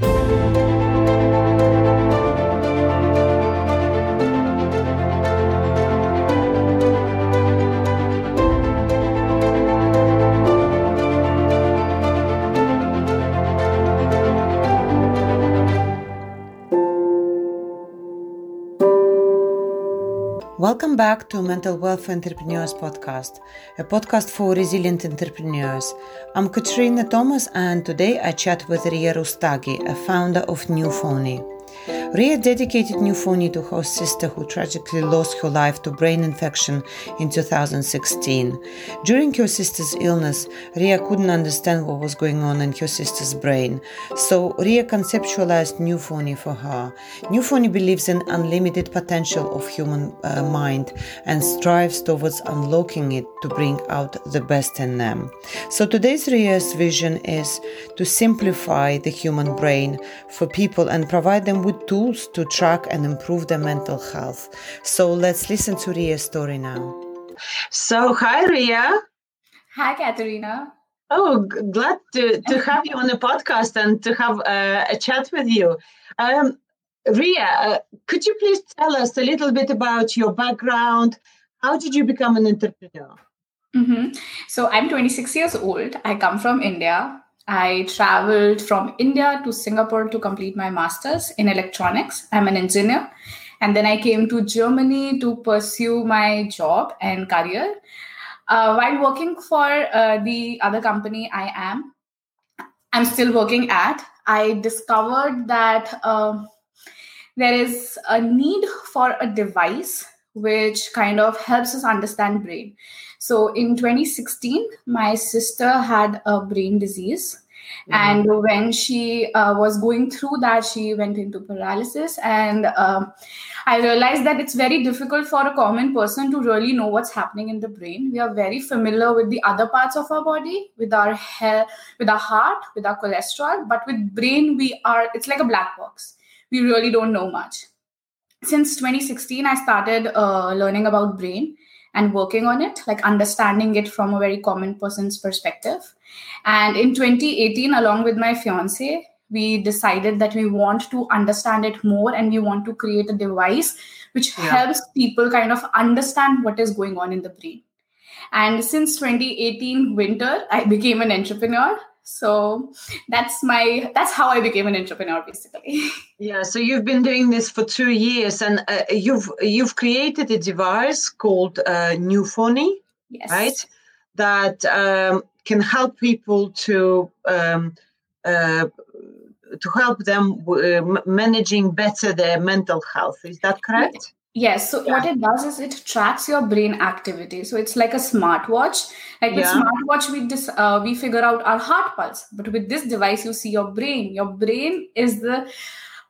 Música Welcome back to Mental Wealth Entrepreneurs Podcast, a podcast for resilient entrepreneurs. I'm Katrina Thomas, and today I chat with Ria Rustagi, a founder of Neuphony. Ria dedicated Neuphony to her sister who tragically lost her life to brain infection in 2016. During her sister's illness, Ria couldn't understand what was going on in her sister's brain, so Ria conceptualized Neuphony for her. Neuphony believes in unlimited potential of human uh, mind and strives towards unlocking it to bring out the best in them. So today's Ria's vision is to simplify the human brain for people and provide them with tools to track and improve their mental health. So let's listen to Ria's story now. So, hi, Ria. Hi, Katerina. Oh, glad to, to have you on the podcast and to have uh, a chat with you. Um, Ria, uh, could you please tell us a little bit about your background? How did you become an entrepreneur? Mm-hmm. So, I'm 26 years old. I come from India. I traveled from India to Singapore to complete my master's in electronics. I'm an engineer. And then I came to Germany to pursue my job and career. Uh, while working for uh, the other company I am, I'm still working at, I discovered that uh, there is a need for a device which kind of helps us understand brain so in 2016, my sister had a brain disease. Mm-hmm. And when she uh, was going through that, she went into paralysis. And um, I realized that it's very difficult for a common person to really know what's happening in the brain. We are very familiar with the other parts of our body, with our hair, with our heart, with our cholesterol. But with brain, we are, it's like a black box. We really don't know much. Since 2016, I started uh, learning about brain and working on it, like understanding it from a very common person's perspective. And in 2018, along with my fiance, we decided that we want to understand it more and we want to create a device which yeah. helps people kind of understand what is going on in the brain. And since 2018 winter, I became an entrepreneur so that's my that's how i became an entrepreneur basically. Yeah so you've been doing this for two years and uh, you've you've created a device called uh, Neuphony yes. right? That um, can help people to um, uh, to help them uh, managing better their mental health. Is that correct Yes. So yeah. what it does is it tracks your brain activity. So it's like a smartwatch. Like with yeah. smartwatch, we dis, uh, we figure out our heart pulse. But with this device, you see your brain. Your brain is the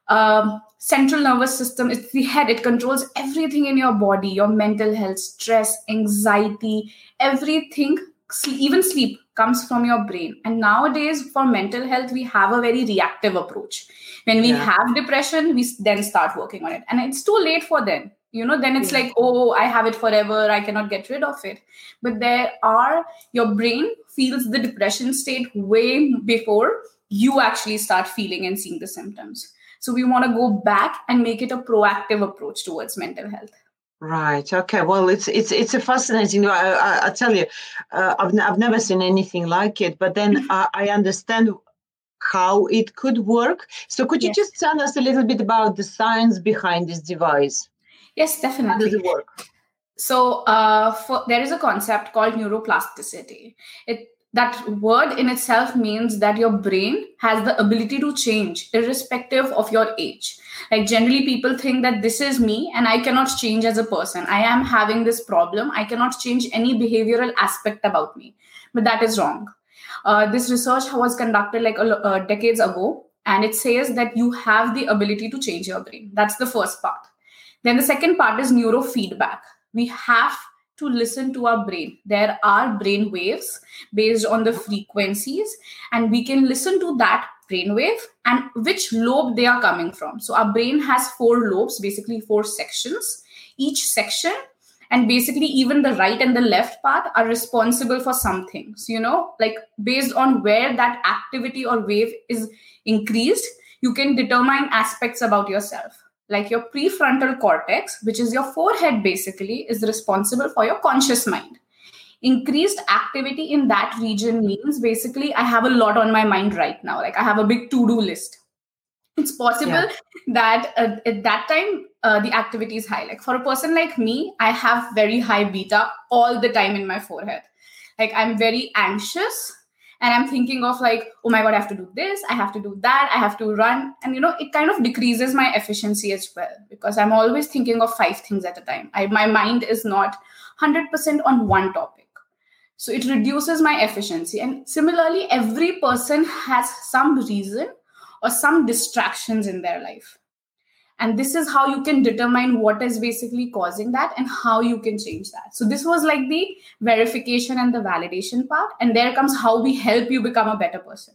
um, central nervous system. It's the head. It controls everything in your body. Your mental health, stress, anxiety, everything. Even sleep comes from your brain. And nowadays, for mental health, we have a very reactive approach. When we yeah. have depression we then start working on it. And it's too late for them. You know then it's yeah. like oh i have it forever. I cannot get rid of it. But there are your brain feels the depression state way before you actually start feeling and seeing the symptoms. So we want to go back and make it a proactive approach towards mental health Right. Okay. Well, it's it's it's a fascinating. I, I, I tell you, uh, I've I've never seen anything like it. But then I, I understand how it could work. So could you yes. just tell us a little bit about the science behind this device? Yes, definitely. How does it work? So uh, for, there is a concept called neuroplasticity. It that word in itself means that your brain has the ability to change irrespective of your age like generally people think that this is me and i cannot change as a person i am having this problem i cannot change any behavioral aspect about me but that is wrong uh, this research was conducted like uh, decades ago, and it says that you have the ability to change your brain. That's the first part. Then the second part is neurofeedback. We have to listen to our brain. There are brain waves based on the frequencies, and we can listen to that brain wave and which lobe they are coming from. So our brain has four lobes, basically four sections. Each section and basically even the right and the left part are responsible for some things you know like based on where that activity or wave is increased you can determine aspects about yourself like your prefrontal cortex which is your forehead basically is responsible for your conscious mind. Increased activity in that region means basically i have a lot on my mind right now. Like i have a big to do list. It's possible yeah. that uh, at that time uh, the activity is high. Like for a person like me i have very high beta all the time in my forehead. Like i'm very anxious and i'm thinking of like oh my god i have to do this i have to do that i have to run. And you know it kind of decreases my efficiency as well because i'm always thinking of five things at a time. I, my mind is not 100% on one topic. So it reduces my efficiency. And similarly every person has some reason or some distractions in their life and this is how you can determine what is basically causing that and how you can change that. So this was like the verification and the validation part. And there comes how we help you become a better person.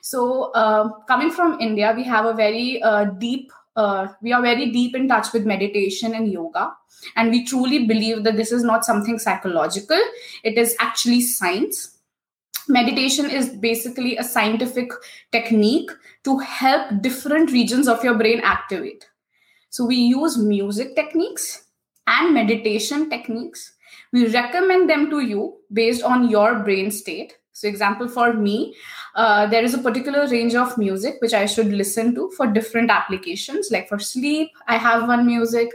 So uh, coming from india we have a very uh, deep uh, we are very deep in touch with meditation and yoga. And we truly believe that this is not something psychological. It is actually science meditation is basically a scientific technique to help different regions of your brain activate so we use music techniques and meditation techniques. We recommend them to you based on your brain state. So, example for me, uh, there is a particular range of music which I should listen to for different applications. Like for sleep, I have one music.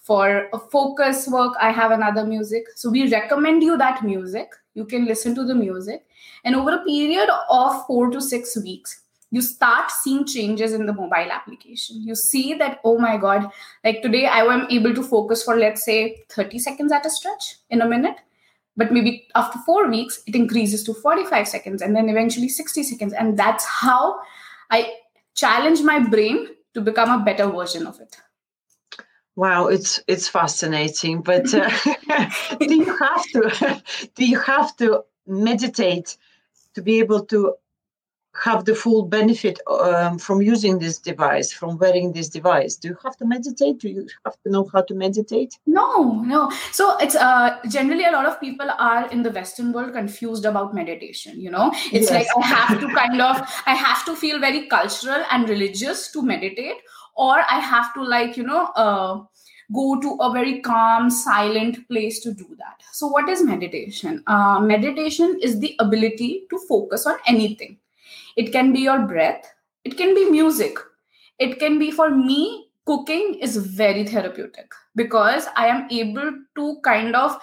For a focus work, I have another music. So we recommend you that music. You can listen to the music, and over a period of four to six weeks, you start seeing changes in the mobile application. You see that oh my god like today i am able to focus for let's say 30 seconds at a stretch in a minute. But maybe after 4 weeks it increases to 45 seconds and then eventually 60 seconds. And that's how i challenge my brain to become a better version of it Wow, it's it's fascinating. But uh, do you have to do you have to meditate to be able to have the full benefit um, from using this device, from wearing this device? Do you have to meditate? Do you have to know how to meditate? No, no. So it's uh, generally a lot of people are in the Western world confused about meditation. You know, it's yes. like I have to kind of, I have to feel very cultural and religious to meditate, or I have to like, you know, uh, go to a very calm, silent place to do that. So, what is meditation? Uh, meditation is the ability to focus on anything it can be your breath it can be music it can be for me cooking is very therapeutic because i am able to kind of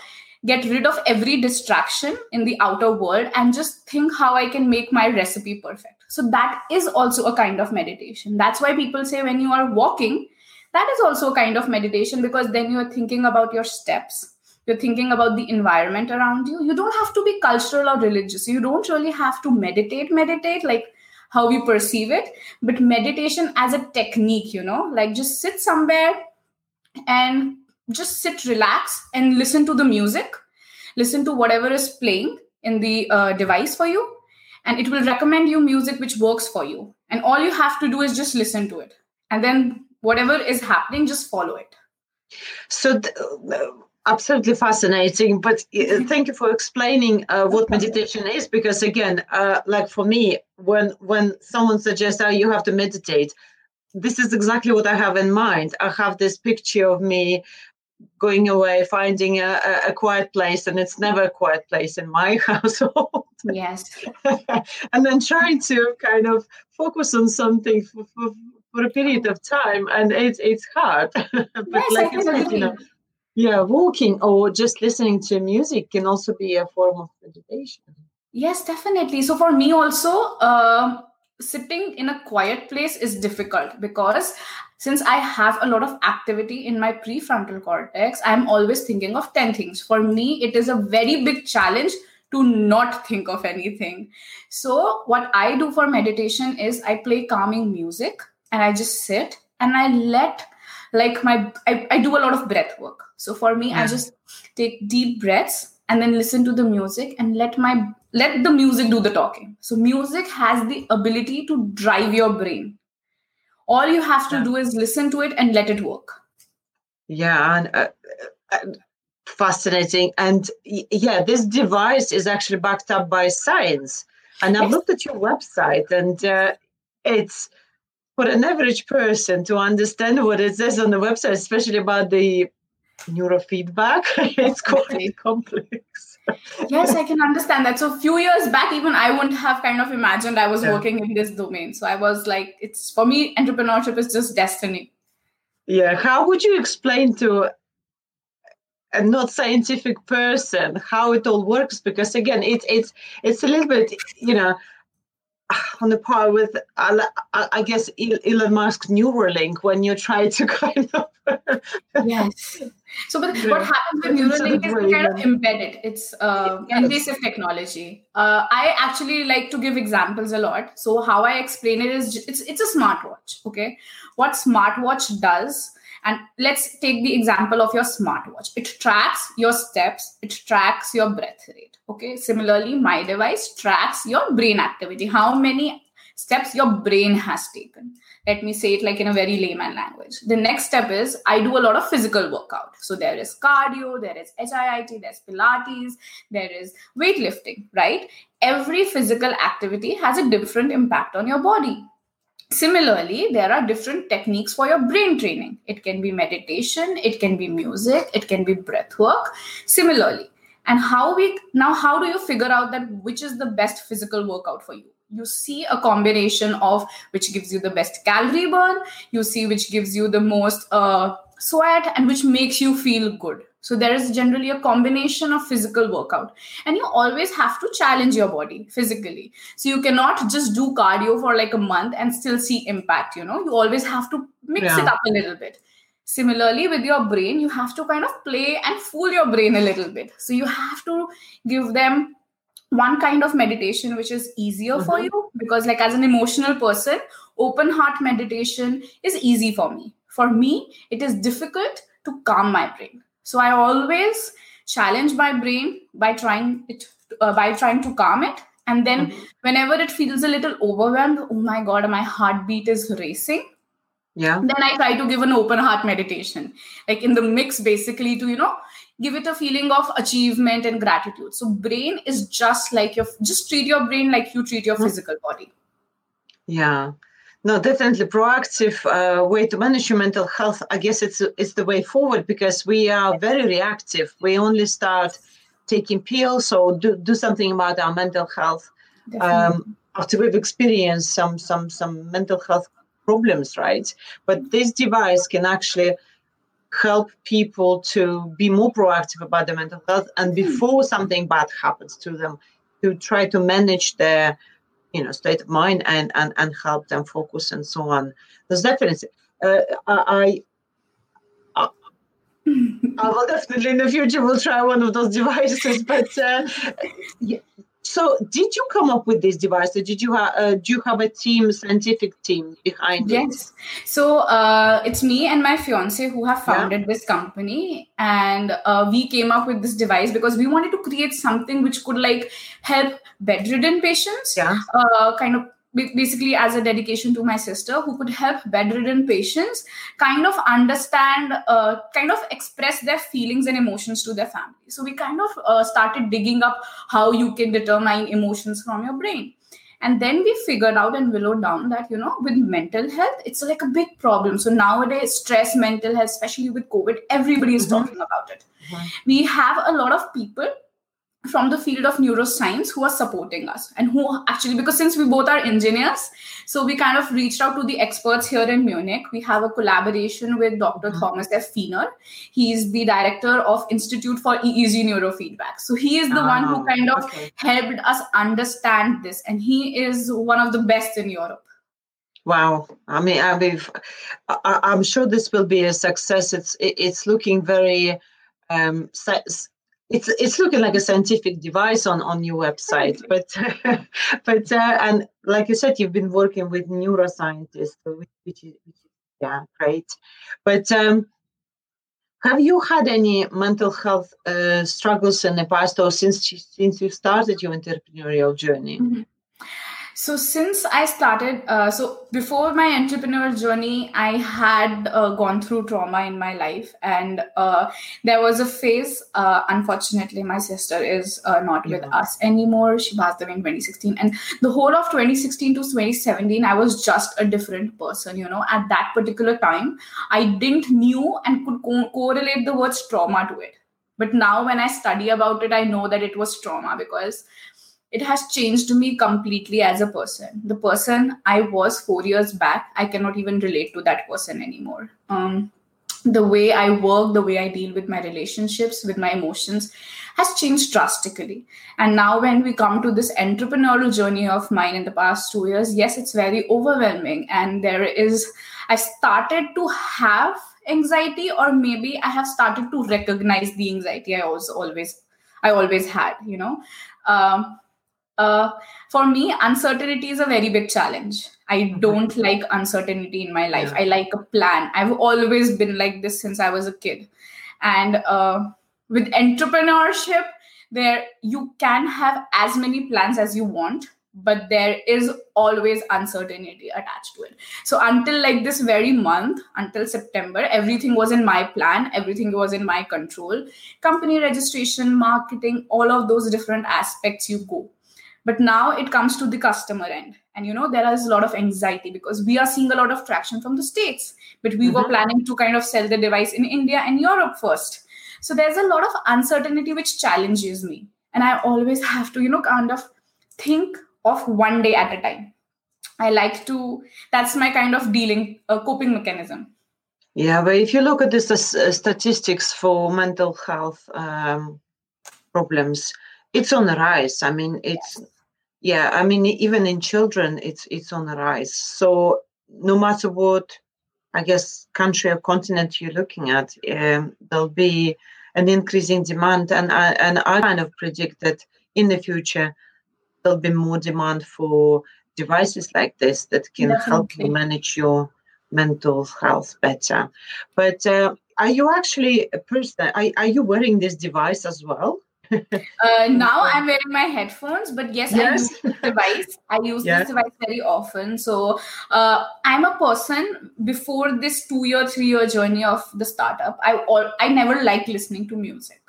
get rid of every distraction in the outer world and just think how i can make my recipe perfect so that is also a kind of meditation. That's why people say when you are walking that is also a kind of meditation because then you are thinking about your steps. You're thinking about the environment around you. You don't have to be cultural or religious. You don't really have to meditate meditate like how we perceive it. But meditation as a technique you know like just sit somewhere and just sit relax and listen to the music. Listen to whatever is playing in the uh, device for you and it will recommend you music which works for you. And all you have to do is just listen to it. And then whatever is happening just follow it. So th- absolutely fascinating but uh, thank you for explaining uh, what meditation is because again uh, like for me when when someone suggests oh you have to meditate this is exactly what i have in mind. I have this picture of me going away finding a, a quiet place and it's never a quiet place in my household. Yes. And then trying to kind of focus on something for, for, for a period of time and it's it's hard. But yes, like I said, you know yeah walking or just listening to music can also be a form of meditation. Yes definitely. So for me also uh, sitting in a quiet place is difficult because since i have a lot of activity in my prefrontal cortex i'm always thinking of 10 things. For me it is a very big challenge to not think of anything. So what i do for meditation is i play calming music and i just sit and i let like my I, I do a lot of breath work. So for me yeah. i hmm. just take deep breaths and then listen to the music and let my let the music do the talking. So music has the ability to drive your brain. All you have to do is listen to it and let it work. Yeah and uh, uh, fascinating. And yeah this device is actually backed up by science. And i've looked at your website and uh, it's for an average person to understand what it says on the website, especially about the neurofeedback, it's quite complex. yes, I can understand that. So a few years back, even I wouldn't have kind of imagined I was yeah. working in this domain. So I was like, it's for me, entrepreneurship is just destiny. Yeah. How would you explain to a not scientific person how it all works? Because again, it's it's it's a little bit, you know, on the par with, I guess, Elon Musk's Neuralink when you try to kind of. Yes. So, but yeah. what happens with Neuralink is kind of embedded. It's uh, yes. invasive technology. Uh, I actually like to give examples a lot. So, how I explain it is it's it's a smartwatch. Okay, what smartwatch does and let's take the example of your smartwatch. It tracks your steps, it tracks your breath rate. Okay. Similarly, my device tracks your brain activity, how many steps your brain has taken. Let me say it like in a very layman language. The next step is I do a lot of physical workout. So there is cardio, there is HIIT, there's Pilates, there is weightlifting, right? Every physical activity has a different impact on your body Similarly, there are different techniques for your brain training. It can be meditation, it can be music, it can be breath work. Similarly, and how we now, how do you figure out that which is the best physical workout for you? You see a combination of which gives you the best calorie burn, you see which gives you the most uh, sweat, and which makes you feel good so there is generally a combination of physical workout. And you always have to challenge your body physically. So you cannot just do cardio for like a month and still see impact, you know. You always have to mix yeah. it up a little bit. Similarly, with your brain, you have to kind of play and fool your brain a little bit. So you have to give them one kind of meditation which is easier mm-hmm. for you because like as an emotional person open heart meditation is easy for me. For me it is difficult to calm my brain. So I always challenge my brain by trying it uh, by trying to calm it. And then mm-hmm. whenever it feels a little overwhelmed oh my god my heartbeat is racing yeah. then i try to give an open heart meditation. Like in the mix basically to you know give it a feeling of achievement and gratitude so brain is just like your just treat your brain like you treat your mm-hmm. physical body yeah no, definitely proactive uh, way to manage your mental health. I guess it's it's the way forward because we are very reactive. We only start taking pills or do, do something about our mental health um, after we've experienced some some some mental health problems, right? But this device can actually help people to be more proactive about their mental health and hmm. before something bad happens to them to try to manage their you know state of mind and and and help them focus and so on there's definitely uh, I, I I will definitely in the future will try one of those devices, but uh, so, did you come up with this device? Or did you have uh, do you have a team, scientific team behind yes. it? Yes. So uh, it's me and my fiance who have founded yeah. this company, and uh, we came up with this device because we wanted to create something which could like help bedridden patients, yeah. Uh, kind of basically as a dedication to my sister who could help bedridden patients kind of understand uh, kind of express their feelings and emotions to their family so we kind of uh, started digging up how you can determine emotions from your brain and then we figured out and willowed down that you know with mental health it's like a big problem so nowadays stress mental health especially with covid everybody is mm-hmm. talking about it mm-hmm. we have a lot of people from the field of neuroscience who are supporting us and who actually because since we both are engineers so we kind of reached out to the experts here in munich we have a collaboration with dr mm-hmm. thomas f Feiner he is the director of institute for eeg neurofeedback so he is the oh, one who kind of okay. helped us understand this and he is one of the best in europe Wow, I mean, I mean, I, am sure this will be a success. It's it's looking very um, it's it's looking like a scientific device on on your website but but uh, and like you said you've been working with neuroscientists which, which is, which is yeah great. But um, have you had any mental health uh, struggles in the past or since you, since you started your entrepreneurial journey? Mm-hmm. So since I started, uh, so before my entrepreneurial journey, I had uh, gone through trauma in my life, and uh, there was a phase. Uh, unfortunately, my sister is uh, not with us anymore. She passed away in 2016, and the whole of 2016 to 2017, I was just a different person. You know, at that particular time, I didn't knew and could co- correlate the words trauma to it. But now, when I study about it, I know that it was trauma because it has changed me completely as a person. The person i was four years back i cannot even relate to that person anymore. Um, the way i work the way i deal with my relationships with my emotions has changed drastically. And now when we come to this entrepreneurial journey of mine in the past two years yes it's very overwhelming. And there is i started to have anxiety or maybe i have started to recognize the anxiety i was always i always had you know. Um, uh, for me, uncertainty is a very big challenge. I mm-hmm. don't like uncertainty in my life. Yeah. I like a plan. I've always been like this since I was a kid. And uh, with entrepreneurship, there you can have as many plans as you want, but there is always uncertainty attached to it. So until like this very month, until September, everything was in my plan, everything was in my control. Company registration, marketing, all of those different aspects you go but now it comes to the customer end. And you know there is a lot of anxiety because we are seeing a lot of traction from the states. But we mm-hmm. were planning to kind of sell the device in india and europe first. So there's a lot of uncertainty which challenges me. And i always have to you know kind of think of one day at a time. I like to that's my kind of dealing uh, coping mechanism. Yeah but if you look at the st- statistics for mental health um, problems it's on the rise. I mean it's yeah i mean even in children it's it's on the rise. So no matter what i guess country or continent you're looking at um, there'll be an increasing demand and I, and I kind of predict that in the future there'll be more demand for devices like this that can Definitely. help you manage your mental health better. But uh, are you actually a person are, are you wearing this device as well uh, now I'm wearing my headphones, but yes, yes. I use this device. I use this device very often. So uh, I'm a person before this two year, three year journey of the startup. I all I never liked listening to music.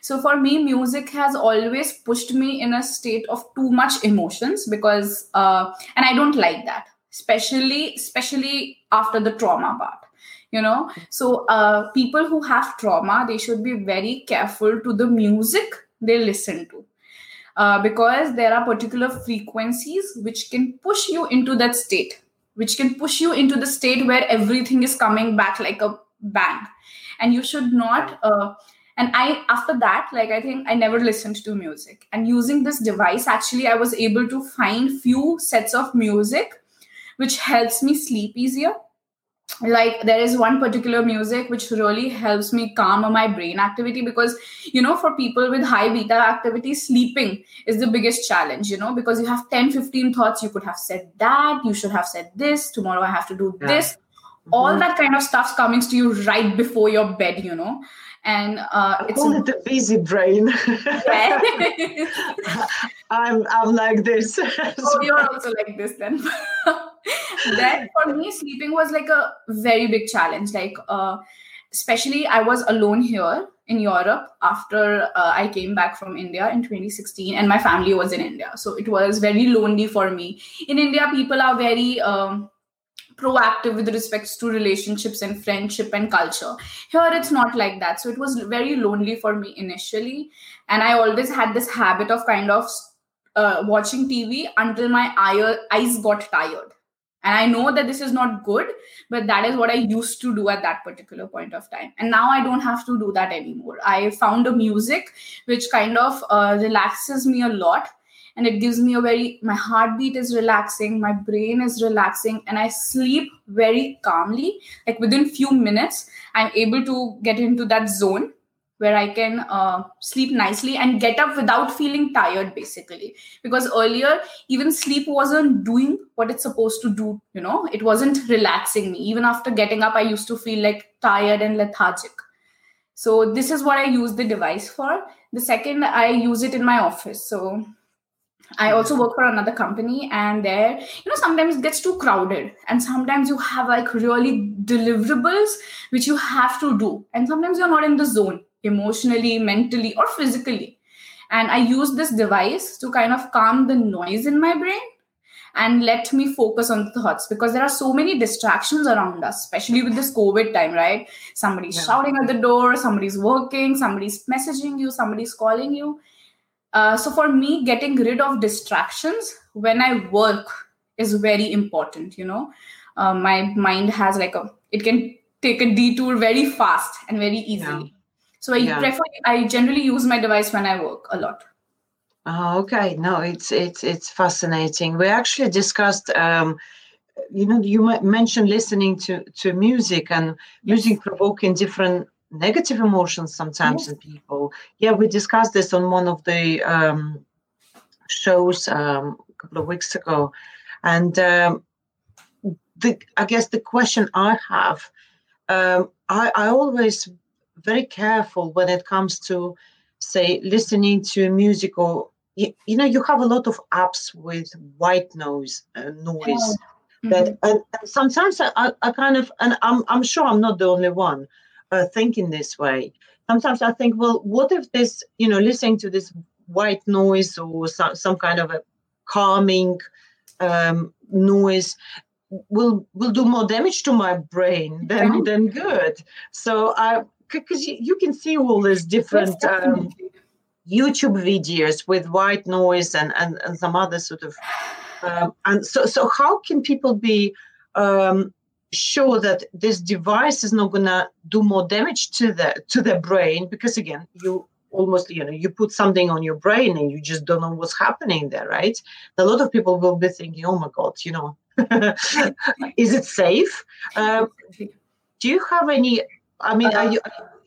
So for me, music has always pushed me in a state of too much emotions because, uh, and I don't like that, especially especially after the trauma part you know? So uh, people who have trauma they should be very careful to the music they listen to. Uh, because there are particular frequencies which can push you into that state which can push you into the state where everything is coming back like a bang. And you should not uh, and i after that like i think i never listened to music. And using this device actually i was able to find few sets of music which helps me sleep easier like there is one particular music which really helps me calm my brain activity because you know for people with high beta activity sleeping is the biggest challenge you know because you have 10 15 thoughts. You could have said that. You should have said this. Tomorrow i have to do yeah. this. Mm-hmm. all that kind of stuff's coming to you right before your bed you know and uh, I it's call it the busy brain. I'm I'm like this. oh, you're also like this then. then for me, sleeping was like a very big challenge. Like, uh, especially I was alone here in Europe after uh, I came back from India in 2016, and my family was in India, so it was very lonely for me. In India, people are very um, proactive with respects to relationships and friendship and culture. Here, it's not like that. So it was very lonely for me initially. And I always had this habit of kind of uh, watching TV until my eye, eyes got tired. And I know that this is not good, but that is what I used to do at that particular point of time. And now I don't have to do that anymore. I found a music which kind of uh, relaxes me a lot and it gives me a very my heartbeat is relaxing my brain is relaxing and i sleep very calmly like within few minutes i'm able to get into that zone where i can uh, sleep nicely and get up without feeling tired basically. Because earlier even sleep wasn't doing what it's supposed to do you know? It wasn't relaxing me. Even after getting up i used to feel like tired and lethargic. So this is what i use the device for. The second i use it in my office. So I also work for another company, and there, you know, sometimes it gets too crowded, and sometimes you have like really deliverables which you have to do, and sometimes you're not in the zone emotionally, mentally, or physically. And I use this device to kind of calm the noise in my brain and let me focus on the thoughts because there are so many distractions around us, especially with this COVID time, right? Somebody's yeah. shouting at the door, somebody's working, somebody's messaging you, somebody's calling you uh, so for me, getting rid of distractions when I work is very important. You know, uh, my mind has like a it can take a detour very fast and very easily. Yeah. So I yeah. prefer I generally use my device when I work a lot. Oh, okay. No, it's it's it's fascinating. We actually discussed. Um, you know, you mentioned listening to to music and yes. music provoking different negative emotions sometimes yes. in people. Yeah, we discussed this on one of the um, shows um, a couple of weeks ago, and um, the I guess the question I have, um, I, I always very careful when it comes to say listening to music or you, you know you have a lot of apps with white noise uh, noise. Mm-hmm. That and, and sometimes I, I kind of and I'm I'm sure I'm not the only one uh, thinking this way. Sometimes I think, well, what if this, you know, listening to this white noise or some, some kind of a calming um, noise will will do more damage to my brain than than good. So I because you, you, can see all these different um, YouTube videos with white noise and, and, and some other sort of um, and so so how can people be um, sure that this device is not going to do more damage to the to the brain because again you almost you know you put something on your brain and you just don't know what's happening there right? A lot of people will be thinking oh my god you know is it safe? Um, do you have any i mean are you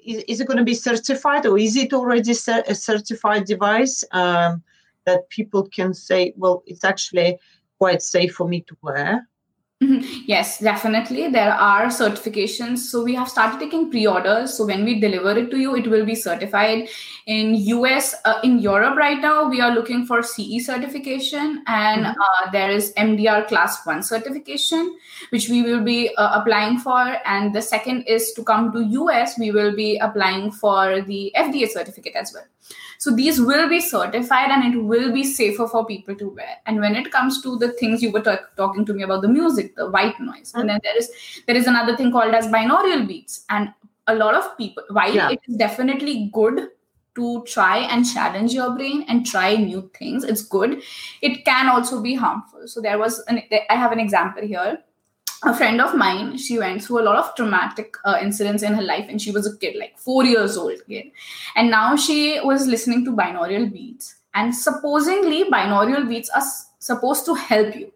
is, is it going to be certified or is it already a certified device um, that people can say well it's actually quite safe for me to wear Mm-hmm. Yes, definitely. There are certifications. So we have started taking pre-orders. So when we deliver it to you, it will be certified. In US, uh, in Europe right now, we are looking for CE certification, and mm-hmm. uh, there is MDR Class One certification, which we will be uh, applying for. And the second is to come to US, we will be applying for the FDA certificate as well. So these will be certified and it will be safer for people to wear. And when it comes to the things you were t- talking to me about the music, the white noise, and then there is there is another thing called as binaural beats. And a lot of people, while yeah. it is definitely good to try and challenge your brain and try new things, it's good. It can also be harmful. So there was an I have an example here a friend of mine she went through a lot of traumatic uh, incidents in her life and she was a kid like 4 years old kid. And now she was listening to binaural beats. And supposedly binaural beats are s- supposed to help you.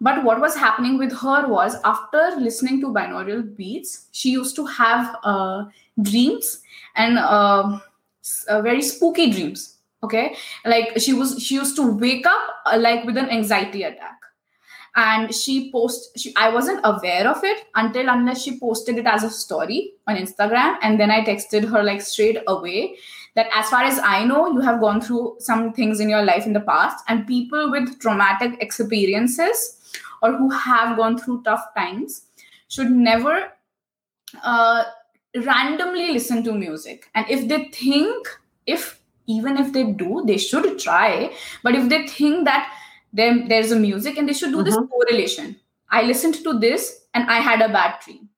But what was happening with her was after listening to binaural beats she used to have uh, dreams and uh, uh, very spooky dreams. Okay? Like she was she used to wake up uh, like with an anxiety attack and she post she, i wasn't aware of it until unless she posted it as a story on instagram. And then i texted her like straight away that as far as i know you have gone through some things in your life in the past. And people with traumatic experiences or who have gone through tough times should never uh, randomly listen to music. And if they think if even if they do they should try. But if they think that then there's a music and they should do mm-hmm. this correlation. I listened to this and i had a bad dream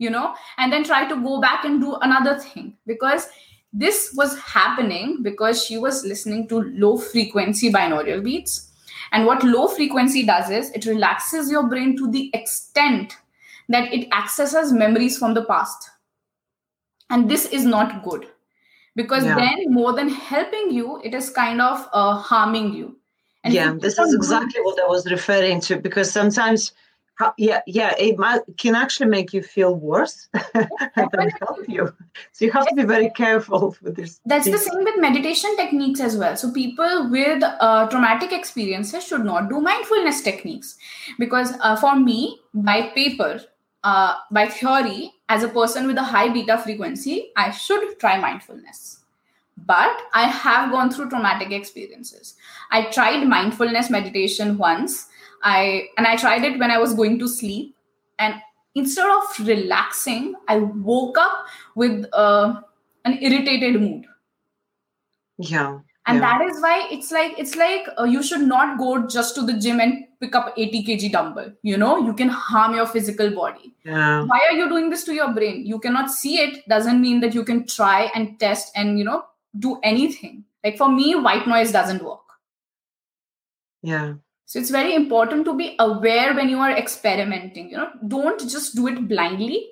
you know? And then try to go back and do another thing because this was happening because she was listening to low frequency binaural beats. And what low frequency does is it relaxes your brain to the extent that it accesses memories from the past. And this is not good because yeah. then more than helping you it is kind of uh, harming you and yeah, this is exactly what I was referring to because sometimes, yeah, yeah, it might, can actually make you feel worse than help you. So you have to be very careful with this. That's the same with meditation techniques as well. So people with uh, traumatic experiences should not do mindfulness techniques because uh, for me, by paper, uh, by theory, as a person with a high beta frequency, I should try mindfulness but I have gone through traumatic experiences. I tried mindfulness meditation once. I and I tried it when I was going to sleep, and instead of relaxing, I woke up with uh, an irritated mood. Yeah. And yeah. that is why it's like it's like uh, you should not go just to the gym and pick up 80 kg dumbbell. You know, you can harm your physical body. Yeah. Why are you doing this to your brain? You cannot see it. Doesn't mean that you can try and test and you know do anything. Like for me, white noise doesn't work. Yeah. So it's very important to be aware when you are experimenting. You know, don't just do it blindly.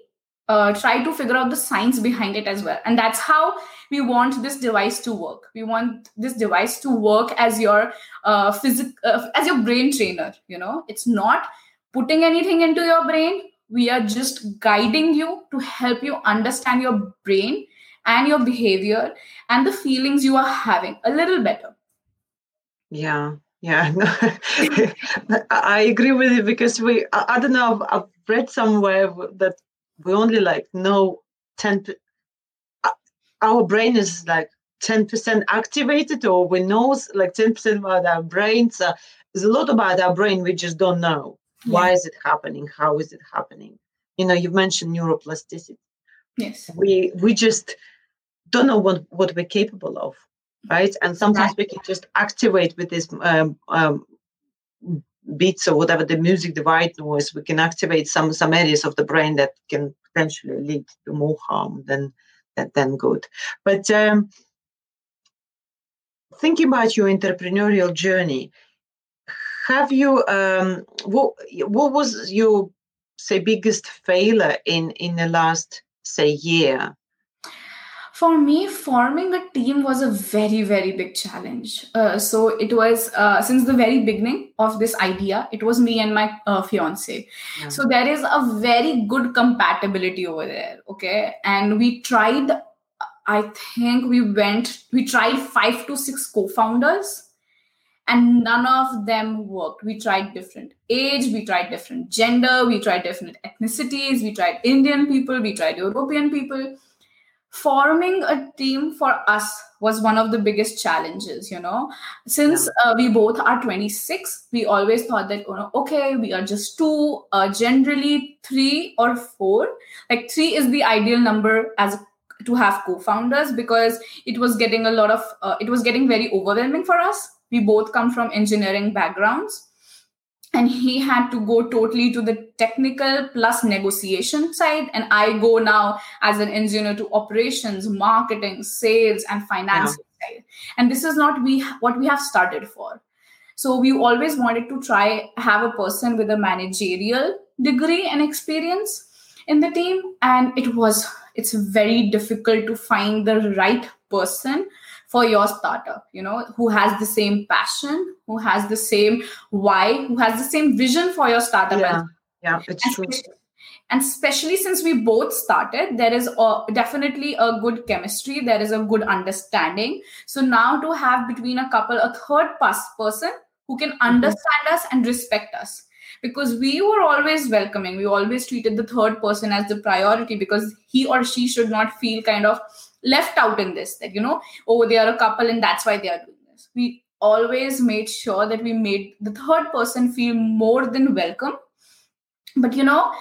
Uh, try to figure out the science behind it as well. And that's how we want this device to work. We want this device to work as your uh, physic, uh, as your brain trainer. You know, it's not putting anything into your brain. We are just guiding you to help you understand your brain and your behavior and the feelings you are having a little better. Yeah, yeah, I agree with you because we, I, don't know, I've, I've, read somewhere that we only like know 10, our brain is like 10% activated or we know like 10% about our brains. Uh, there's a lot about our brain we just don't know. Yeah. Why is it happening? How is it happening? You know, you've mentioned neuroplasticity. Yes. We we just don't know what, what we're capable of, right? And sometimes we can just activate with this um, um, beats or whatever the music, the white noise. We can activate some some areas of the brain that can potentially lead to more harm than than, than good. But um, thinking about your entrepreneurial journey, have you um, what what was your say biggest failure in in the last say year for me forming a team was a very very big challenge. Uh, so it was uh, since the very beginning of this idea it was me and my uh, fiance. Yeah. so there is a very good compatibility over there okay? And we tried i think we went we tried five to six co-founders and none of them worked. We tried different age we tried different gender we tried different ethnicities we tried indian people we tried european people forming a team for us was one of the biggest challenges you know. Since uh, we both are 26 we always thought that you know okay we are just two uh, generally three or four. Like three is the ideal number as to have co-founders because it was getting a lot of uh, it was getting very overwhelming for us. We both come from engineering backgrounds and he had to go totally to the technical plus negotiation side. And i go now as an engineer to operations marketing sales and finance yeah. side. And this is not we what we have started for. So we always wanted to try have a person with a managerial degree and experience in the team. And it was it's very difficult to find the right person for your startup you know who has the same passion who has the same why who has the same vision for your startup yeah, yeah it's and true and especially since we both started there is a, definitely a good chemistry there is a good understanding so now to have between a couple a third person who can mm-hmm. understand mm-hmm. us and respect us because we were always welcoming we always treated the third person as the priority because he or she should not feel kind of left out in this that you know oh they are a couple and that's why they are doing this. We always made sure that we made the third person feel more than welcome. But you know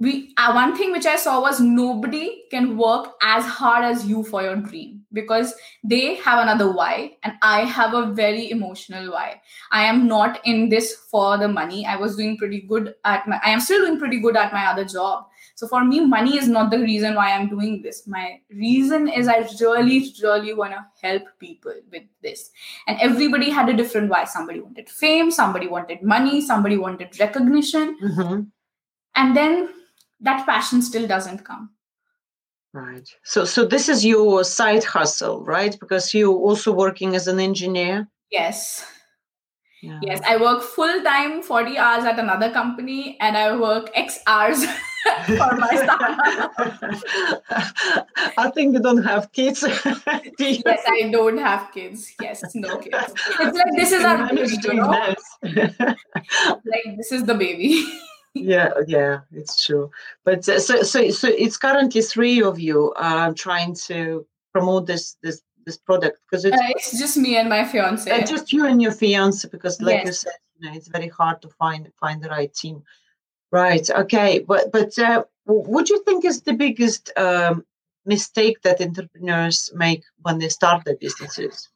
we uh, one thing which i saw was nobody can work as hard as you for your dream because they have another why and i have a very emotional why. I am not in this for the money. I was doing pretty good at my i am still doing pretty good at my other job so for me, money is not the reason why I'm doing this. My reason is I really, really want to help people with this. And everybody had a different why. Somebody wanted fame, somebody wanted money, somebody wanted recognition. Mm-hmm. And then that passion still doesn't come. Right. So so this is your side hustle, right? Because you're also working as an engineer. Yes. Yeah. Yes, I work full time, 40 hours at another company, and I work X hours for my I think you don't have kids. Yes, I don't have kids. Yes, no kids. It's like this is our baby, you know? like this is the baby. yeah, yeah, it's true. But uh, so, so, so it's currently three of you uh, trying to promote this this this product? Because it's, uh, it's, just me and my fiance. Uh, just you and your fiance, because like yes. you said, you know, it's very hard to find find the right team. Right. Okay. But but uh, what do you think is the biggest um, mistake that entrepreneurs make when they start their businesses?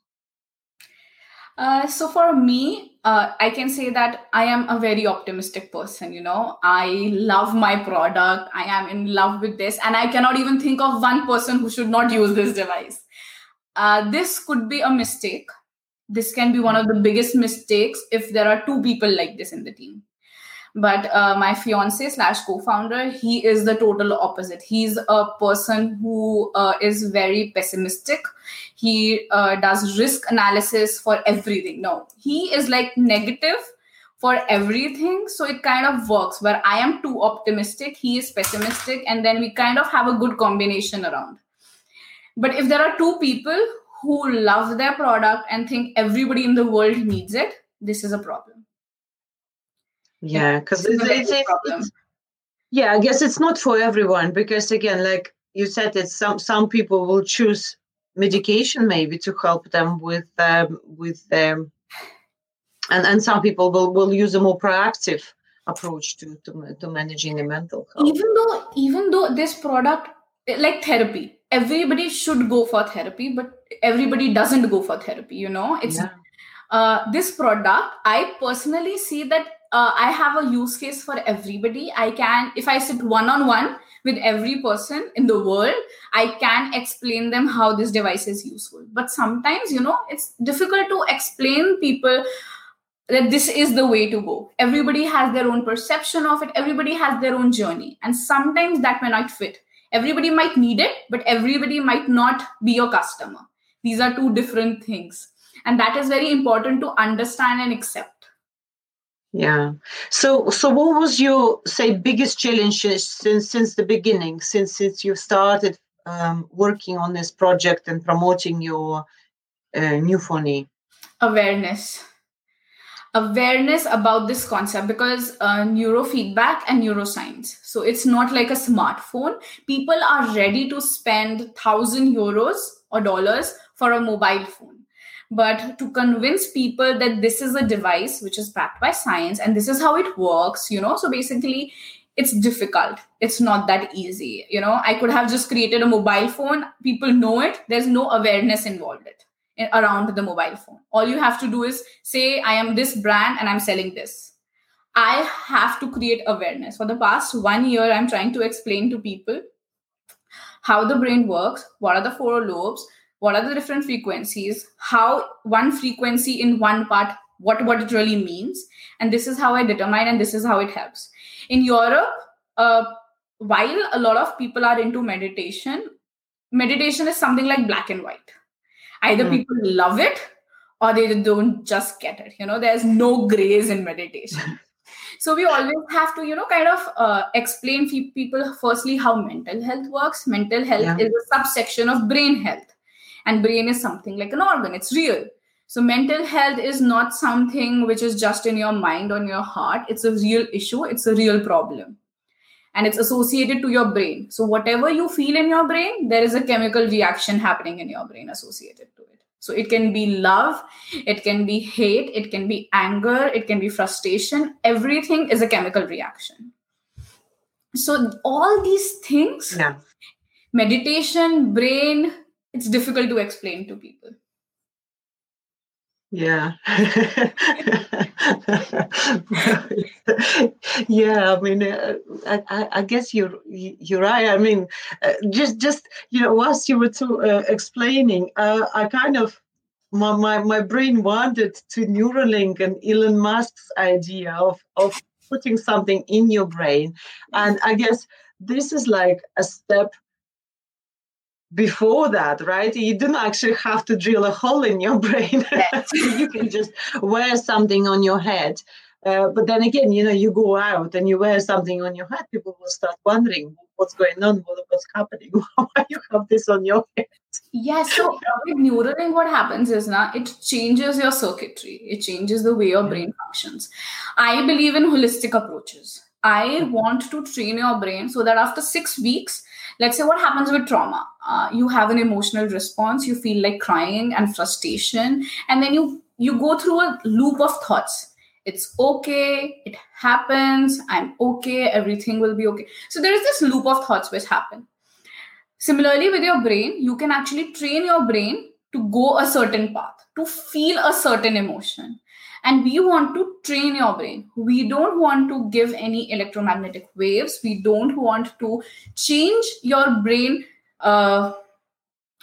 Uh, so for me, uh, I can say that I am a very optimistic person. You know, I love my product. I am in love with this, and I cannot even think of one person who should not use this device. Uh, this could be a mistake. This can be one of the biggest mistakes if there are two people like this in the team. But uh, my fiance slash co-founder he is the total opposite. He's a person who uh, is very pessimistic. He uh, does risk analysis for everything. No he is like negative for everything. So it kind of works. Where i am too optimistic he is pessimistic and then we kind of have a good combination around but if there are two people who love their product and think everybody in the world needs it this is a problem. Yeah because it's, it's, it's, yeah i guess it's not for everyone because again like you said that some some people will choose medication maybe to help them with um, with um, and and some people will will use a more proactive approach to to, to managing the mental health. Even though even though this product like therapy everybody should go for therapy but everybody doesn't go for therapy you know it's yeah. uh, this product i personally see that uh, I have a use case for everybody. I can, if I sit one on one with every person in the world, I can explain them how this device is useful. But sometimes, you know, it's difficult to explain people that this is the way to go. Everybody has their own perception of it, everybody has their own journey. And sometimes that may not fit. Everybody might need it, but everybody might not be your customer. These are two different things. And that is very important to understand and accept yeah. So so what was your say biggest challenge since since the beginning, since since you started um, working on this project and promoting your uh, Neuphony? Awareness. Awareness about this concept because uh, neurofeedback and neuroscience. So it's not like a smartphone. People are ready to spend thousand euros or dollars for a mobile phone. But to convince people that this is a device which is backed by science and this is how it works you know so basically it's difficult. It's not that easy you know. I could have just created a mobile phone. People know it. There's no awareness involved it around the mobile phone. All you have to do is say i am this brand and i'm selling this. I have to create awareness. For the past one year i'm trying to explain to people how the brain works what are the four lobes what are the different frequencies how one frequency in one part what what it really means and this is how i determine and this is how it helps. In europe uh, while a lot of people are into meditation meditation is something like black and white either mm. people love it or they don't just get it you know there's no grays in meditation. So we always have to you know kind of uh, explain people firstly how mental health works. Mental health yeah. is a subsection of brain health. And brain is something like an organ it's real. So mental health is not something which is just in your mind or your heart. It's a real issue it's a real problem and it's associated to your brain. So whatever you feel in your brain there is a chemical reaction happening in your brain associated to it. So it can be love it can be hate it can be anger it can be frustration. Everything is a chemical reaction. So all these things yeah. meditation brain it's difficult to explain to people yeah. Yeah i mean uh, I, I guess you're you're right. I mean uh, just just you know whilst you were to, uh, explaining uh, i kind of my, my my brain wandered to neuralink and elon musk's idea of of putting something in your brain. And i guess this is like a step before that, right? You don't actually have to drill a hole in your brain. you can just wear something on your head. Uh, but then again, you know, you go out and you wear something on your head, people will start wondering what's going on, what's happening, why you have this on your head. Yeah, so with Neuralink, what happens is now it changes your circuitry, it changes the way your brain functions. I believe in holistic approaches. I want to train your brain so that after six weeks, let's say what happens with trauma uh, you have an emotional response you feel like crying and frustration and then you you go through a loop of thoughts. It's okay it happens i'm okay everything will be okay. So there is this loop of thoughts which happen. Similarly with your brain you can actually train your brain to go a certain path to feel a certain emotion and we want to train your brain. We don't want to give any electromagnetic waves. We don't want to change your brain uh,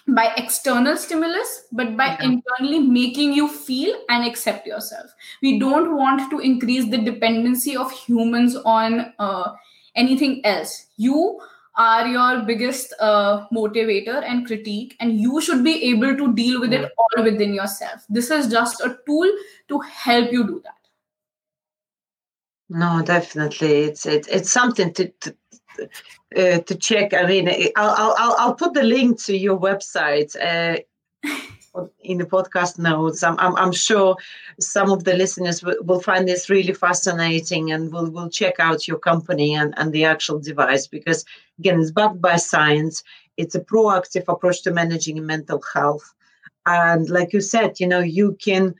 by external stimulus but by yeah. internally making you feel and accept yourself. We don't want to increase the dependency of humans on uh, anything else. You are your biggest uh, motivator and critique and you should be able to deal with it all within yourself. This is just a tool to help you do that. No definitely. It's it's, it's something to, to uh, to check. I mean I'll, I'll i'll put the link to your website uh, in the podcast notes. I'm, I'm, I'm, sure some of the listeners will, find this really fascinating and will, will check out your company and, and the actual device because, again, it's backed by science. It's a proactive approach to managing mental health. And like you said, you know, you can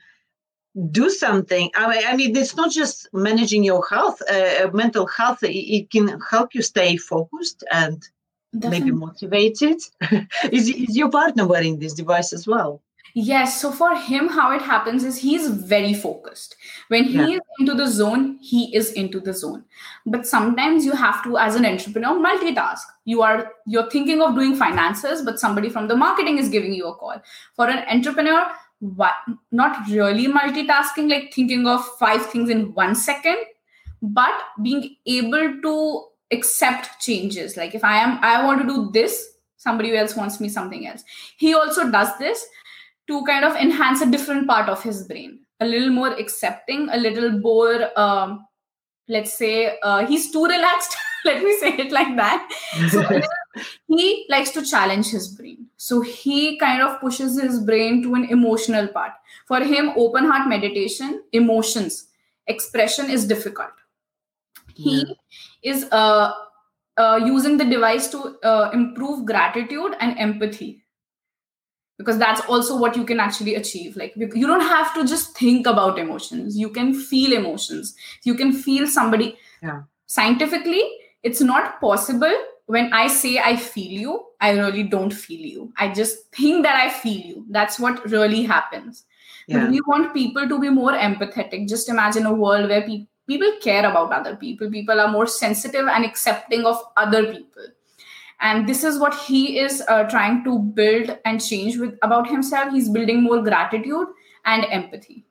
do something. I mean, I mean it's not just managing your health, uh, mental health, it, it can help you stay focused and Definitely. maybe motivated. is, is your partner wearing this device as well? Yes. So for him, how it happens is he's very focused. When he yeah. is into the zone, he is into the zone. But sometimes you have to, as an entrepreneur, multitask. You are you're thinking of doing finances, but somebody from the marketing is giving you a call. For an entrepreneur, what not really multitasking, like thinking of five things in one second, but being able to accept changes. Like if i am i want to do this somebody else wants me something else. He also does this to kind of enhance a different part of his brain. A little more accepting a little more um, let's say uh, he's too relaxed. Let me say it like that. So he likes to challenge his brain. So he kind of pushes his brain to an emotional part. For him open heart meditation emotions expression is difficult. He is uh, uh, using the device to uh, improve gratitude and empathy. Because that's also what you can actually achieve. Like you don't have to just think about emotions. You can feel emotions. You can feel somebody. Yeah. scientifically it's not possible when i say i feel you i really don't feel you. I just think that i feel you. That's what really happens. Yeah. but we want people to be more empathetic. Just imagine a world where people people care about other people. People are more sensitive and accepting of other people. And this is what he is uh, trying to build and change with about himself. He's building more gratitude and empathy.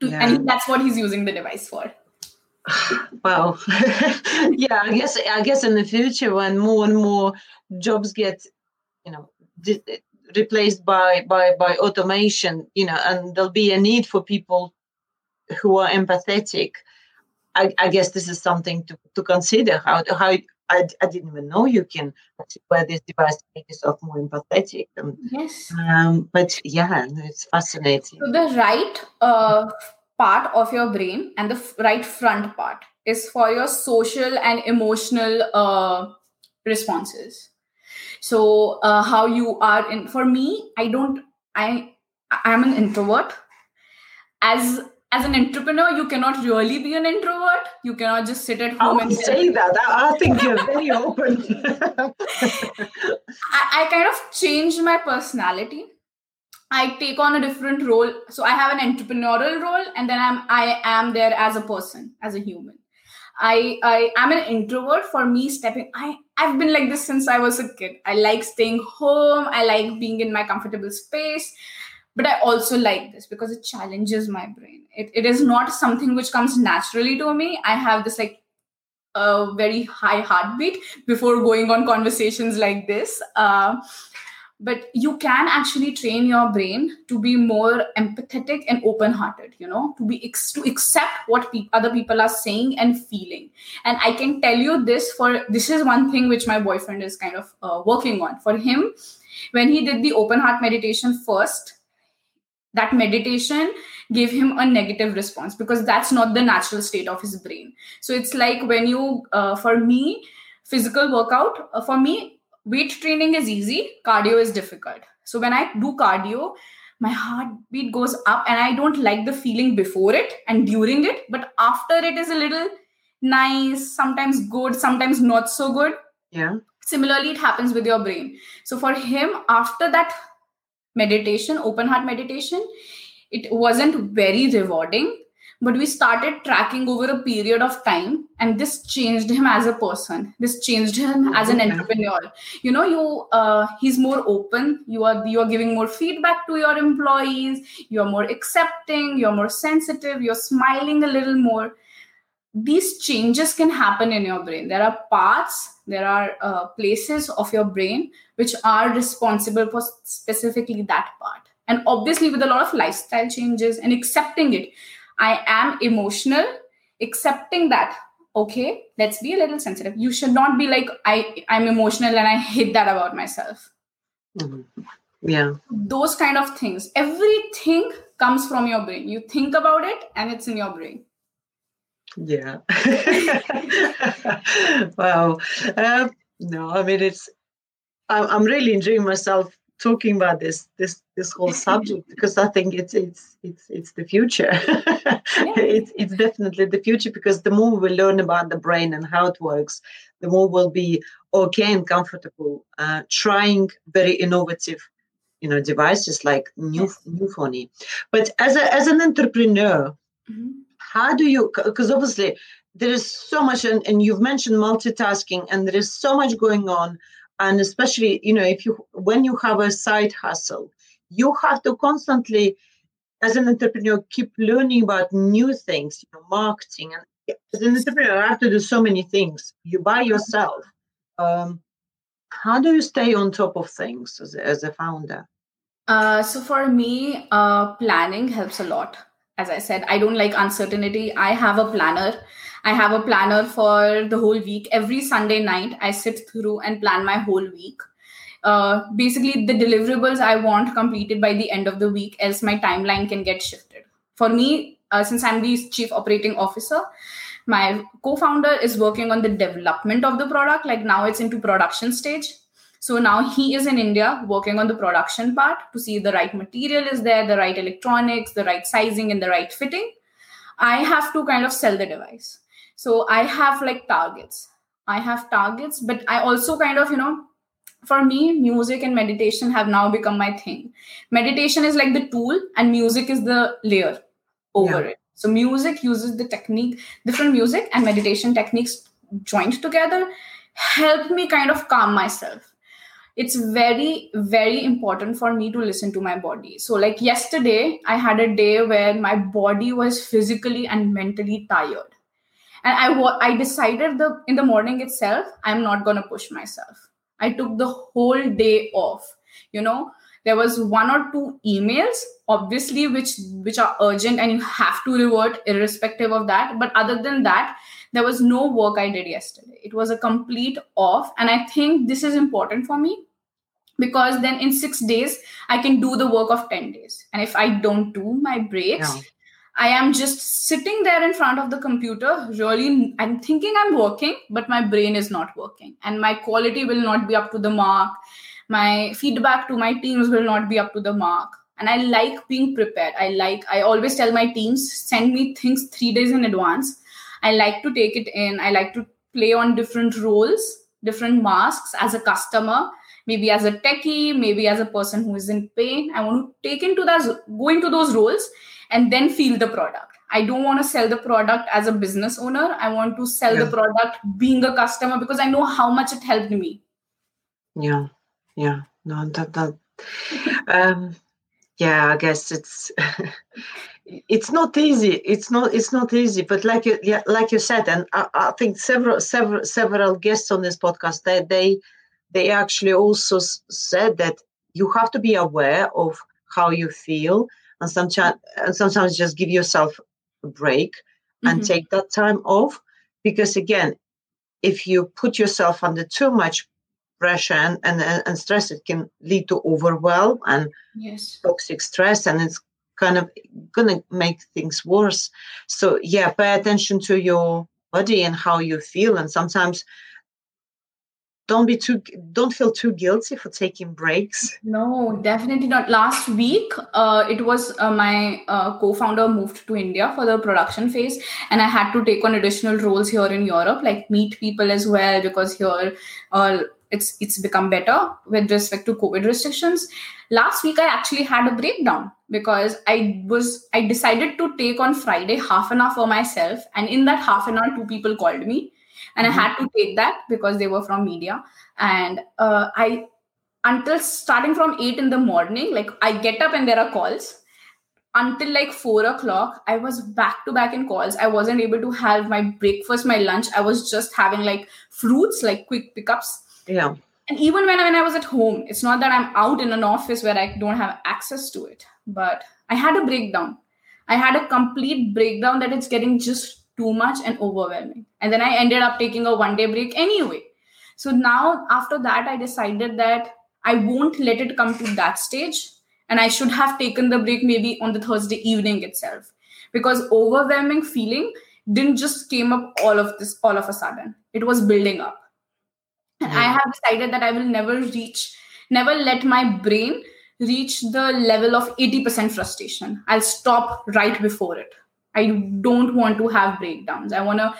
To, yeah. and that's what he's using the device for. Well yeah i guess i guess in the future when more and more jobs get you know di- replaced by by by automation you know and there'll be a need for people who are empathetic, I, I guess this is something to, to consider. How how I, I didn't even know you can wear this device to make yourself more empathetic. And, yes. Um, but yeah, it's fascinating. So the right uh, part of your brain and the f- right front part is for your social and emotional uh, responses. So uh, how you are in. For me, I don't. I I'm an introvert. As as an entrepreneur, you cannot really be an introvert. You cannot just sit at home I and say that. I, think you're very open. I, I kind of changed my personality. I take on a different role. So I have an entrepreneurial role, and then I'm I am there as a person, as a human. I I am an introvert. For me, stepping I I've been like this since I was a kid. I like staying home. I like being in my comfortable space but i also like this because it challenges my brain. It, it is not something which comes naturally to me. I have this like a very high heartbeat before going on conversations like this. Uh, but you can actually train your brain to be more empathetic and open hearted you know to be ex- to accept what pe- other people are saying and feeling. And i can tell you this for this is one thing which my boyfriend is kind of uh, working on. For him when he did the open heart meditation first that meditation gave him a negative response because that's not the natural state of his brain. So it's like when you uh, for me physical workout uh, for me weight training is easy cardio is difficult. So when i do cardio my heartbeat goes up and i don't like the feeling before it and during it but after it is a little nice sometimes good sometimes not so good. Yeah. Similarly it happens with your brain. So for him after that meditation open heart meditation it wasn't very rewarding but we started tracking over a period of time and this changed him as a person. This changed him as an entrepreneur. You know you uh, he's more open. You are you are giving more feedback to your employees. You're more accepting. You're more sensitive. You're smiling a little more these changes can happen in your brain. There are parts there are uh, places of your brain which are responsible for specifically that part. And obviously with a lot of lifestyle changes and accepting it i am emotional accepting that okay let's be a little sensitive. You should not be like i i'm emotional and i hate that about myself. Mm-hmm. yeah. Those kind of things. Everything comes from your brain. You think about it and it's in your brain yeah. wow. Um, no, I mean it's. I'm really enjoying myself talking about this this this whole subject because I think it's it's it's it's the future. yeah. It's it's definitely the future because the more we learn about the brain and how it works, the more we'll be okay and comfortable uh, trying very innovative, you know, devices like new yes. Neuphony. But as a as an entrepreneur. Mm-hmm how do you because obviously there is so much and, and you've mentioned multitasking and there is so much going on and especially you know if you when you have a side hustle you have to constantly as an entrepreneur keep learning about new things you know marketing and as an entrepreneur i have to do so many things. You by yourself. Um, how do you stay on top of things as as a founder? Uh, so for me uh, planning helps a lot as I said, I don't like uncertainty. I have a planner. I have a planner for the whole week. Every Sunday night, I sit through and plan my whole week. Uh, basically, the deliverables I want completed by the end of the week, else my timeline can get shifted. For me, uh, since I'm the chief operating officer, my co-founder is working on the development of the product. Like now, it's into production stage so now he is in India working on the production part to see the right material is there, the right electronics, the right sizing, and the right fitting. I have to kind of sell the device. So I have like targets. I have targets, but I also kind of, you know, for me, music and meditation have now become my thing. Meditation is like the tool, and music is the layer over yeah. it. So music uses the technique, different music and meditation techniques joined together help me kind of calm myself it's very very important for me to listen to my body. So like yesterday i had a day where my body was physically and mentally tired. And i i decided the in the morning itself i'm not going to push myself. I took the whole day off. You know there was one or two emails obviously which which are urgent and you have to revert irrespective of that. But other than that there was no work i did yesterday. It was a complete off. And i think this is important for me because then in six days i can do the work of 10 days. And if i don't do my breaks yeah. i am just sitting there in front of the computer really i'm thinking i'm working but my brain is not working. And my quality will not be up to the mark. My feedback to my teams will not be up to the mark. And i like being prepared. I like i always tell my teams send me things 3 days in advance. I like to take it in. I like to play on different roles different masks as a customer maybe as a techie, maybe as a person who is in pain. I want to take into that, go into those roles and then feel the product. I don't want to sell the product as a business owner. I want to sell yeah. the product being a customer because I know how much it helped me. Yeah, yeah, no, that that, um, yeah, I guess it's it's not easy. It's not it's not easy. But like you yeah, like you said, and I, I think several several several guests on this podcast they they they actually also said that you have to be aware of how you feel and sometimes and sometimes just give yourself a break and mm-hmm. take that time off because again if you put yourself under too much pressure and, and, and stress it can lead to overwhelm and yes. toxic stress and it's kind of gonna make things worse. So yeah, pay attention to your body and how you feel. And sometimes don't be too don't feel too guilty for taking breaks. No definitely not. Last week uh, it was uh, my uh, co-founder moved to india for the production phase and i had to take on additional roles here in europe like meet people as well because here uh, it's it's become better with respect to covid restrictions. Last week i actually had a breakdown because i was i decided to take on friday half an hour for myself and in that half an hour two people called me and mm-hmm. i had to take that because they were from media. And uh, i until starting from 8 in the morning like i get up and there are calls. Until like 4 o'clock i was back to back in calls. I wasn't able to have my breakfast my lunch. I was just having like fruits like quick pickups. Yeah. And even when, when i was at home it's not that i'm out in an office where i don't have access to it but i had a breakdown. I had a complete breakdown that it's getting just too much and overwhelming. And then I ended up taking a one day break anyway. So now, after that, I decided that I won't let it come to that stage. And I should have taken the break maybe on the Thursday evening itself. Because overwhelming feeling didn't just came up all of this all of a sudden. It was building up. And I have decided that I will never reach, never let my brain reach the level of 80% frustration. I'll stop right before it. I don't want to have breakdowns. I want to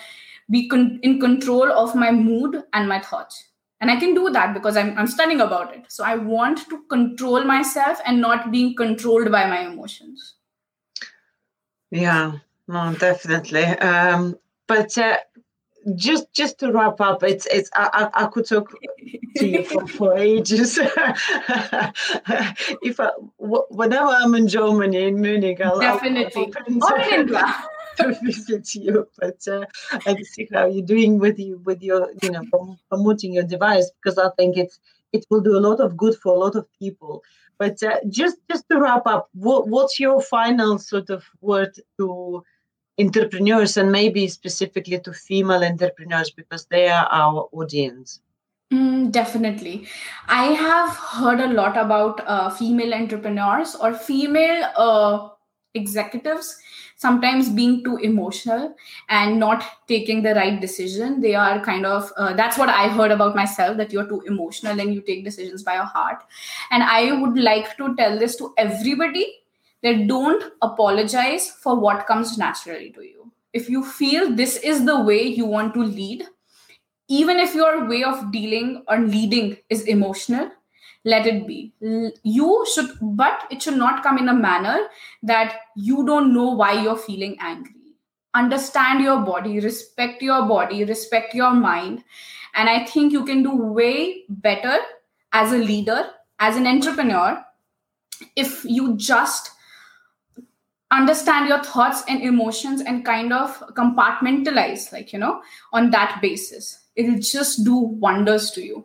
be con- in control of my mood and my thoughts. And I can do that because I'm, I'm studying about it. So I want to control myself and not being controlled by my emotions. Yeah, no, definitely. Um, but uh, just just to wrap up, it's it's I, I, could talk to you for, for ages. if I, whenever I'm in Germany in Munich, I'll definitely I'll to visit you. But uh, I see how you're doing with you with your you know promoting your device because I think it's it will do a lot of good for a lot of people. But uh, just just to wrap up, what, what's your final sort of word to entrepreneurs and maybe specifically to female entrepreneurs because they are our audience? Mm, definitely. I have heard a lot about uh, female entrepreneurs or female uh, executives sometimes being too emotional and not taking the right decision. They are kind of, uh, that's what I heard about myself that you're too emotional and you take decisions by your heart. And I would like to tell this to everybody that don't apologize for what comes naturally to you. If you feel this is the way you want to lead, even if your way of dealing or leading is emotional, let it be. You should, but it should not come in a manner that you don't know why you're feeling angry. Understand your body, respect your body, respect your mind. And I think you can do way better as a leader, as an entrepreneur, if you just understand your thoughts and emotions and kind of compartmentalize like you know on that basis. It'll just do wonders to you.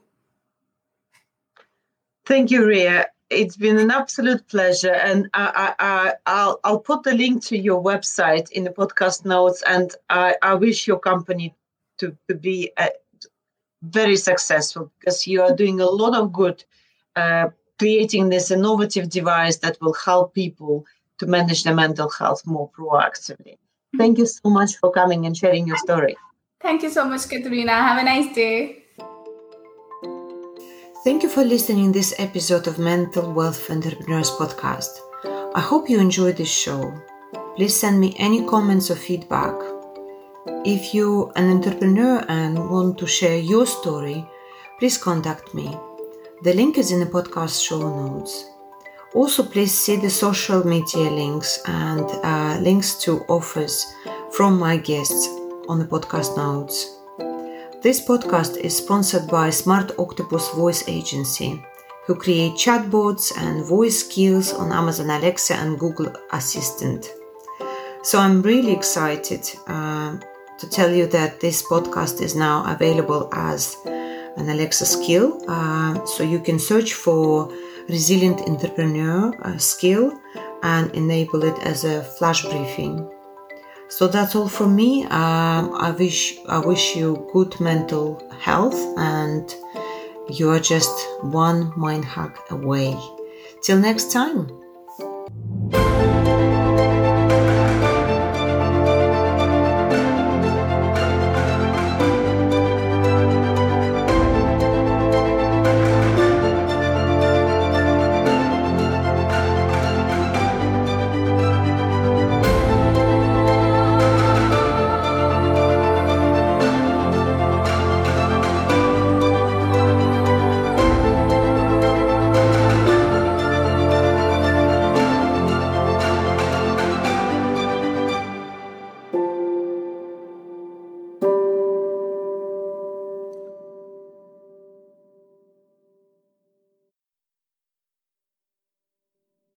Thank you ria. It's been an absolute pleasure and I, I, I'll, I'll put the link to your website in the podcast notes and i, I wish your company to, to be uh, very successful because you are doing a lot of good uh, creating this innovative device that will help people to manage the mental health more proactively. Thank you so much for coming and sharing your story. Thank you so much, Katerina. Have a nice day. Thank you for listening to this episode of Mental Wealth Entrepreneurs podcast. I hope you enjoyed this show. Please send me any comments or feedback. If you're an entrepreneur and want to share your story, please contact me. The link is in the podcast show notes. Also, please see the social media links and uh, links to offers from my guests on the podcast notes. This podcast is sponsored by Smart Octopus Voice Agency, who create chatbots and voice skills on Amazon Alexa and Google Assistant. So I'm really excited uh, to tell you that this podcast is now available as an Alexa skill. Uh, so you can search for resilient entrepreneur uh, skill and enable it as a flash briefing. So that's all from me. Um, I wish I wish you good mental health, and you are just one mind hack away. Till next time.